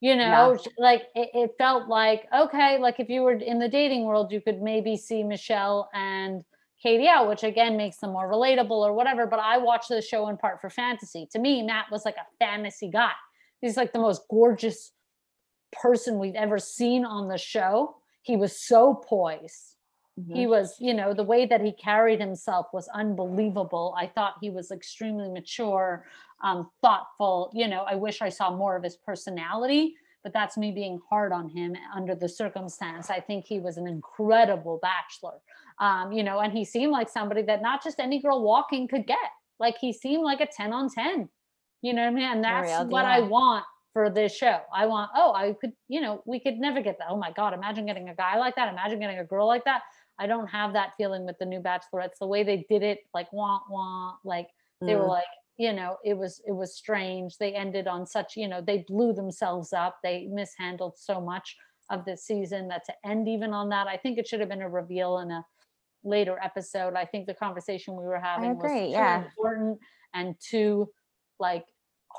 You know, Yeah. like it, it felt like, okay, like if you were in the dating world, you could maybe see Michelle and Katie out, which again makes them more relatable or whatever. But I watched the show in part for fantasy. To me, Matt was like a fantasy guy. He's like the most gorgeous person we've ever seen on the show. He was so poised. He mm-hmm. was, you know, the way that he carried himself was unbelievable. I thought he was extremely mature, um, thoughtful. You know, I wish I saw more of his personality, but that's me being hard on him under the circumstance. I think he was an incredible bachelor, um, you know, and he seemed like somebody that not just any girl walking could get. Like he seemed like a 10 on 10. You know what I mean? And that's real what I want for this show. I want, oh, I could, you know, we could never get that. Oh my God, imagine getting a guy like that. Imagine getting a girl like that. I don't have that feeling with the new bachelorettes. The way they did it, like wah wah, like they were Mm. like, you know, it was it was strange. They ended on such, you know, they blew themselves up. They mishandled so much of the season that to end even on that, I think it should have been a reveal in a later episode. I think the conversation we were oh, having was agree, too yeah. important and too like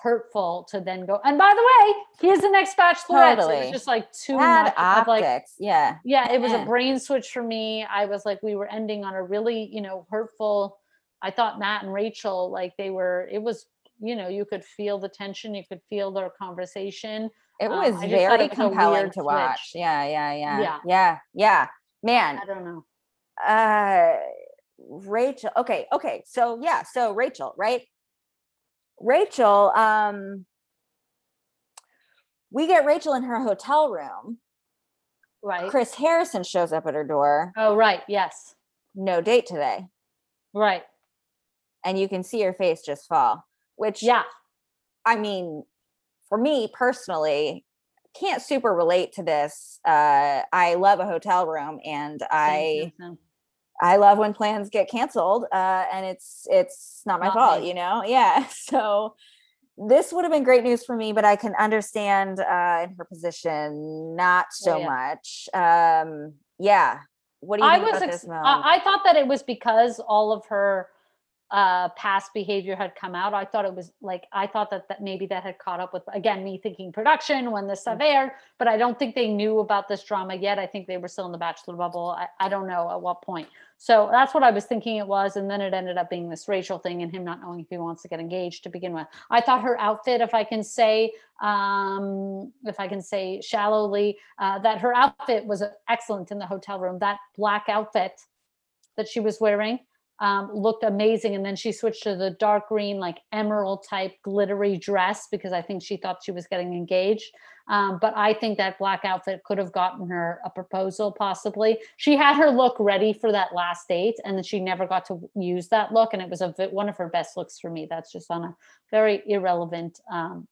hurtful to then go. And by the way, here's the next bachelorette. It Totally. was just like too Bad much of like optics. yeah. yeah it was a brain switch for me i was like we were ending on a really you know hurtful i thought matt and rachael like they were it was you know you could feel the tension you could feel their conversation It Um, was thought very it was compelling to watch. switch. Yeah, yeah, yeah. Yeah. Yeah. Yeah. Man, i don't know uh Rachael. Okay, okay. So yeah, so Rachael, right? Rachael, um we get Rachael in her hotel room. right Chris Harrison shows up at her door. oh right yes No date today. right And you can see her face just fall. Which yeah I mean, for me personally, can't super relate to this. Uh I love a hotel room and I. I love when plans get canceled, uh, and it's it's not my Not fault, me. you know. Yeah, so this would have been great news for me, but I can understand uh, in her position not so yeah. much. Um, yeah, what do you I think was ex- I, I thought that it was because all of her uh past behavior had come out i thought it was like i thought that, that maybe that had caught up with again me thinking production when this stuff Mm. aired but i don't think they knew about this drama yet. I think they were still in the bachelor bubble. I, I don't know at what point. So that's what i was thinking it was and then it ended up being this rachael thing and him not knowing if he wants to get engaged to begin with. I thought her outfit if i can say um if i can say shallowly uh, that her outfit was excellent in the hotel room. That black outfit that she was wearing um, looked amazing. And then she switched to the dark green, like emerald type glittery dress because I think she thought she was getting engaged. Um, but I think that black outfit could have gotten her a proposal, possibly. She had her look ready for that last date, and then she never got to use that look. And it was a one of her best looks for me. That's just on a very irrelevant um,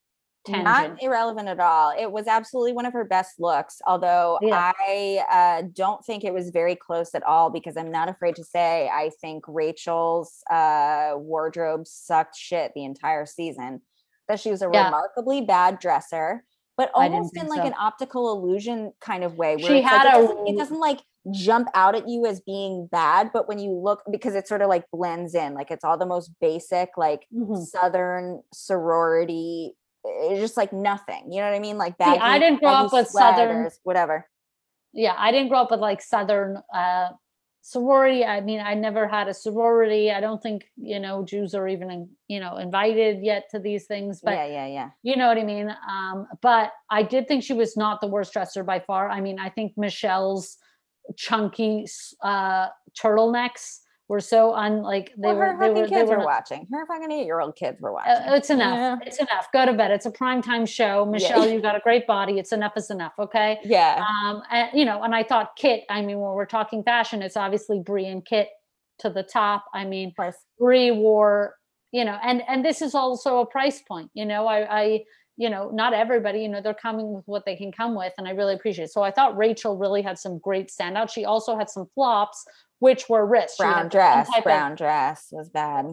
tangent. Not irrelevant at all. It was absolutely one of her best looks, although Yeah. I uh, don't think it was very close at all because I'm not afraid to say I think Rachael's uh, wardrobe sucked shit the entire season. That she was a Yeah. remarkably bad dresser, but almost in like so. an optical illusion kind of way. Where She it's like, had it, a doesn't, it doesn't like jump out at you as being bad, but when you look because it sort of like blends in, like it's all the most basic, like Mhm. southern sorority just like nothing you know what i mean? Like See, I didn't grow up with Southern- whatever. Yeah i didn't grow up with like southern uh sorority i mean i never had a sorority i don't think you know jews are even you know invited yet to these things but yeah yeah yeah. you know what i mean? Um but i did think she was not the worst dresser by far. I mean i think michelle's chunky uh turtlenecks were so unlike they well, her were they fucking were kids were not- watching. Her fucking eight-year-old kids were watching. uh, it's enough. Yeah. it's enough. Go to bed. It's a primetime show. Michelle you got a great body. It's enough is enough okay? Yeah. Um and you know and i thought kit i mean when we're talking fashion it's obviously bri and kit to the top. I mean bri wore you know and and this is also a price point you know? I i you know not everybody you know they're coming with what they can come with and i really appreciate it. So i thought rachael really had some great standouts. She also had some flops which were wrists brown dress type of- brown dress was bad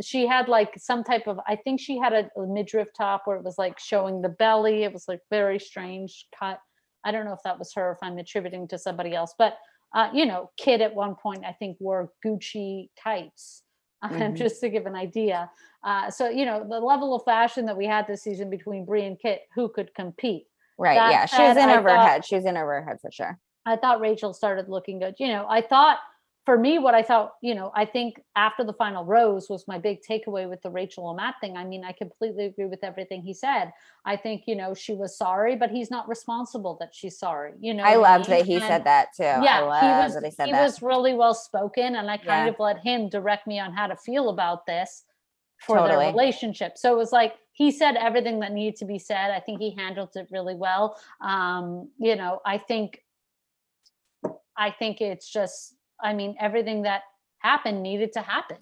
she had like some type of i think she had a, a midriff top where it was like showing the belly it was like very strange cut i don't know if that was her if i'm attributing to somebody else but uh, you know kit at one point i think wore gucci tights Mhm. just to give an idea uh, so you know the level of fashion that we had this season between bri and kit who could compete Right. That yeah. She was in I over her head. She was in over her head for sure. I thought Rachael started looking good. You know, I thought for me, what I thought, you know, I think after the final rose was my big takeaway with the Rachael and Matt thing. I mean, I completely agree with everything he said. I think, you know, she was sorry, but he's not responsible that she's sorry. You know, I loved mean? that he And- said that too. I Yeah, love he was. that he said he that. was really well spoken, and I kind Yeah. of let him direct me on how to feel about this for Totally. their relationship. So it was like he said everything that needed to be said. I think he handled it really well. Um, you know, I think I think it's just, I mean, everything that happened needed to happen.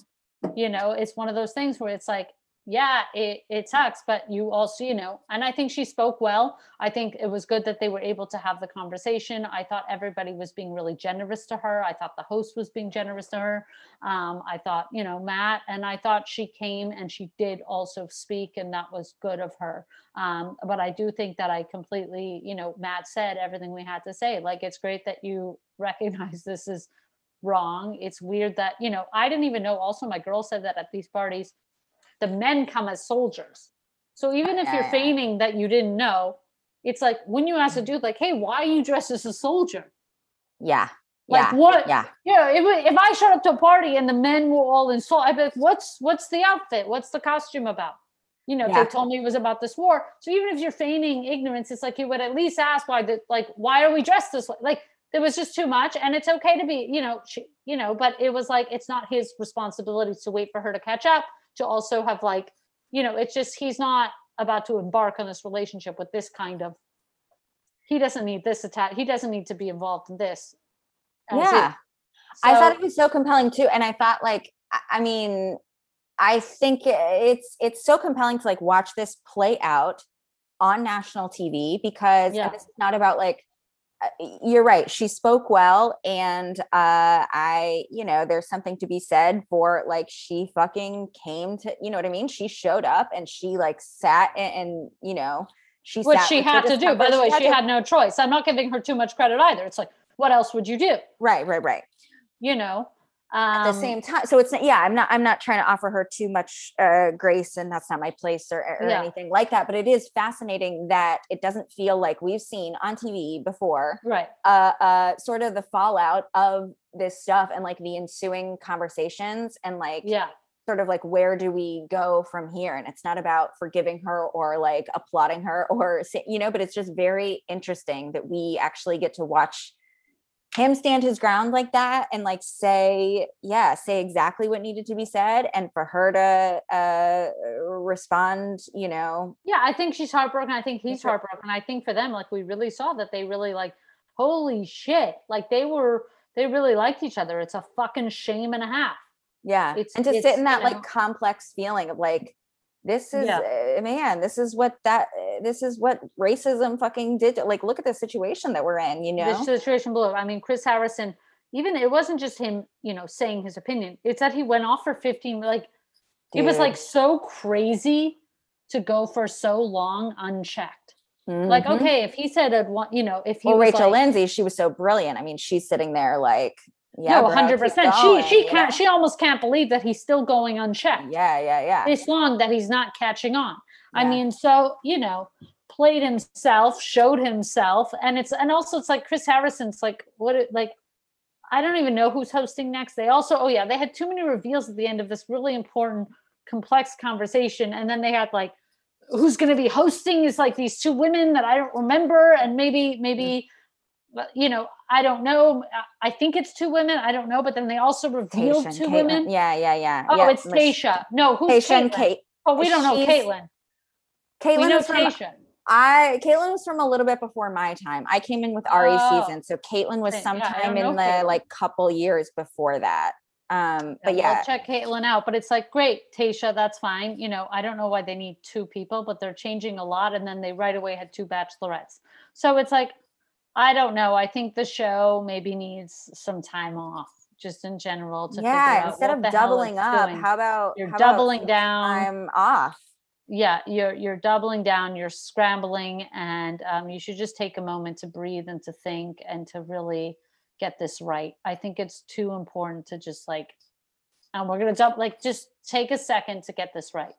You know, it's one of those things where it's like, yeah, it, it sucks, but you also, you know, and I think she spoke well. I think it was good that they were able to have the conversation. I thought everybody was being really generous to her. I thought the host was being generous to her. Um, I thought, you know, Matt, and I thought she came and she did also speak, and that was good of her. Um, but I do think that I completely, you know, Matt said everything we had to say. Like, it's great that you recognize this is wrong. It's weird that, you know, I didn't even know. Also, my girl said that at these parties, the men come as soldiers. So even if Yeah, you're yeah. feigning that you didn't know, it's like when you ask a mm. dude, like, hey, why are you dressed as a soldier? yeah. Like yeah. what? Yeah. Yeah, if, if I showed up to a party and the men were all in sol, I'd be like, what's what's the outfit? What's the costume about? You know, Yeah. they told me it was about this war. So even if you're feigning ignorance, it's like you would at least ask why the like why are we dressed this way? Like there was just too much, and it's okay to be, you know, she, you know, but it was like it's not his responsibility to wait for her to catch up. To also have like, you know, it's just he's not about to embark on this relationship with this kind of. He doesn't need this attack. He doesn't need to be involved in this. it- Yeah. I thought it was so compelling too. And I thought like, I- mean, I think it's it's so compelling to like watch this play out on national TV because Yeah. this is not about like you're right. She spoke well, and uh, I, you know, there's something to be said for like she fucking came to, you know what I mean? She showed up and she like sat and, and you know, she which she had to do. By the way, she to- had no choice. I'm not giving her too much credit either. It's like, what else would you do? right, right, right. You know, at um, the same time so it's not yeah i'm not i'm not trying to offer her too much uh grace and that's not my place or, or Yeah. anything like that but it is fascinating that it doesn't feel like we've seen on tv before right? uh uh sort of the fallout of this stuff and like the ensuing conversations and like Yeah, sort of like where do we go from here and it's not about forgiving her or like applauding her or you know but it's just very interesting that we actually get to watch him stand his ground like that and like say yeah say exactly what needed to be said and for her to uh respond you know yeah. I think she's heartbroken. I think he's heartbroken. I think for them, like we really saw that they really like, holy shit, like they were, they really liked each other. It's a fucking shame and a half. yeah It's- and to it's, sit in that like know- complex feeling of like this is Yeah. uh, man this is what that uh, this is what racism fucking did like look at the situation that we're in you know The situation below. I mean, Chris Harrison. Even it wasn't just him, you know, saying his opinion. It's that he went off for 15. Like it was like so crazy to go for so long unchecked. Like, Mhm. okay, if he said it, one, you know, if he well rachel like, lindsay she was so brilliant i mean she's sitting there like yeah no, hundred percent. She she can't. know? She almost can't believe that he's still going unchecked. yeah yeah yeah This long that he's not catching on. I mean, so you know, played himself, showed himself, and it's and also it's like Chris Harrison's like what it like. I don't even know who's hosting next. They also, oh yeah, they had too many reveals at the end of this really important, complex conversation, and then they had like, who's going to be hosting is like these two women that I don't remember, and maybe maybe, well, you know, I don't know. I- think it's two women. I don't know, but then they also revealed Tayshia, two Kaitlyn. women. yeah yeah yeah Oh, yeah, it's Tayshia. No, who's Tayshia and kate Oh, we don't know she's- Kaitlyn. We kaitlyn know is from. I Kaitlyn was from a little bit before my time. I came in with Arie Oh. season, so Kaitlyn was Same. Yeah, sometime in the Kaitlyn. like couple years before that. Um, but we'll yeah, check Kaitlyn out. But it's like, great, Tayshia, that's fine. You know, I don't know why they need two people, but they're changing a lot. And then they right away had two bachelorettes. So it's like, I don't know. I think the show maybe needs some time off. just in general to yeah instead of doubling up doing. how about you're how doubling about down i'm off yeah you're you're doubling down you're scrambling and um, you should just take a moment to breathe and to think and to really get this right i think it's too important to just like and we're gonna jump like just take a second to get this right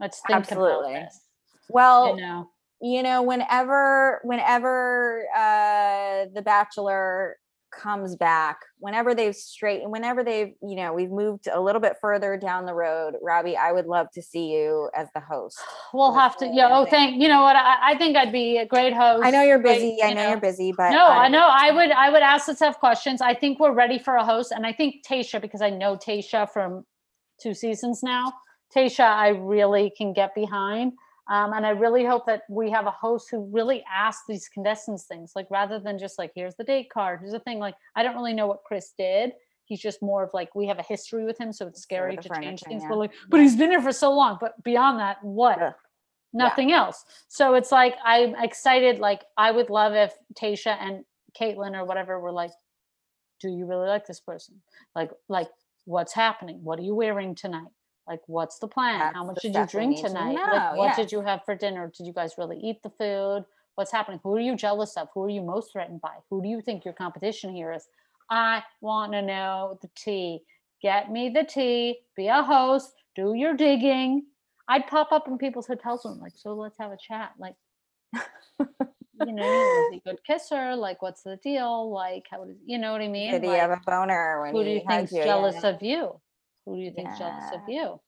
let's think Absolutely. about this well you know you know whenever whenever uh the bachelor comes back whenever they've straightened whenever they've you know we've moved a little bit further down the road robby i would love to see you as the host we'll have to yeah oh thank you know what I, I, think i'd be a great host i know you're busy i know, know, you're busy but no i know i would i would ask the tough questions i think we're ready for a host and i think tayshia because i know tayshia from two seasons now tayshia i really can get behind um, and I really hope that we have a host who really asks these contestants things, like rather than just like, here's the date card, here's the thing. Like, I don't really know what Chris did. He's just more of like, we have a history with him, so it's scary to change things. Yeah. But like, but he's been here for so long. But beyond that, what? Nothing yeah. else. So it's like I'm excited. Like I would love if Tayshia and Kaitlyn or whatever were like, do you really like this person? Like, like what's happening? What are you wearing tonight? Like what's the plan? That's how much did you drink tonight? To like, what did you have for dinner? Did you guys really eat the food? What's happening? Who are you jealous of? Who are you most threatened by? Who do you think your competition here is? I want to know the tea. Get me the tea. Be a host. Do your digging. I'd pop up in people's hotels and like so let's have a chat. Like you know, is he a good kisser? Like, what's the deal? Like, how does you know what I mean? Did he like, have a boner when who do you think's you? jealous yeah. of you? Who do you think yeah. jealous of you?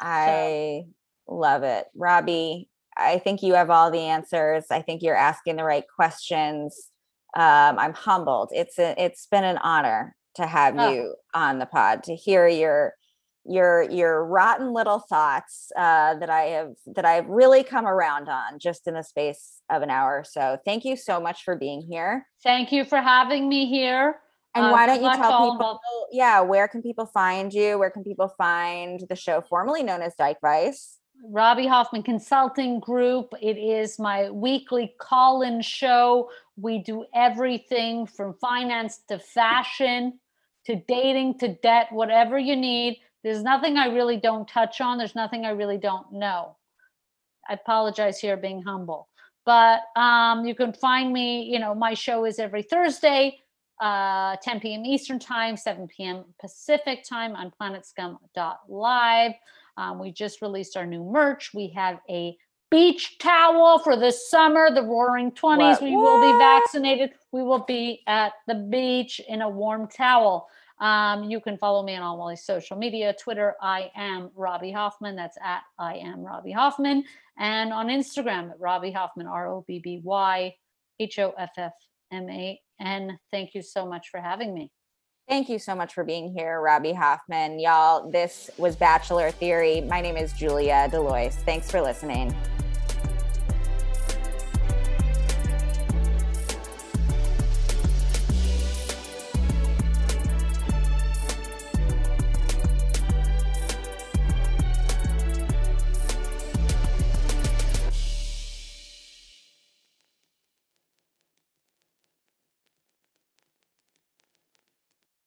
I so. love it. Robby, I think you have all the answers. I think you're asking the right questions. Um, I'm humbled. It's a, it's been an honor to have oh. you on the pod to hear your your your rotten little thoughts uh, that I have that I've really come around on just in the space of an hour. So thank you so much for being here. Thank you for having me here. And uh, why don't you tell people, yeah, where can people find you? Where can people find the show formerly known as Dyke Vice? Robby Hoffman Consulting Group. It is my weekly call in show. We do everything from finance to fashion to dating to debt, whatever you need. There's nothing I really don't touch on. There's nothing I really don't know. I apologize here being humble. But um, you can find me, you know, my show is every Thursday uh, 10 p.m. Eastern Time, 7 p.m. Pacific Time on planetscum.live. Um, we just released our new merch. We have a beach towel for the summer, the roaring 20s. What? We will be vaccinated. We will be at the beach in a warm towel. Um, you can follow me on all my social media Twitter, I am Robby Hoffman. That's at I am Robby Hoffman. And on Instagram at Robby Hoffman, R O B B Y H O F F M A and thank you so much for having me. Thank you so much for being here, Robby Hoffman. Y'all, this was Bachelor Theory. My name is Julia Delois. Thanks for listening.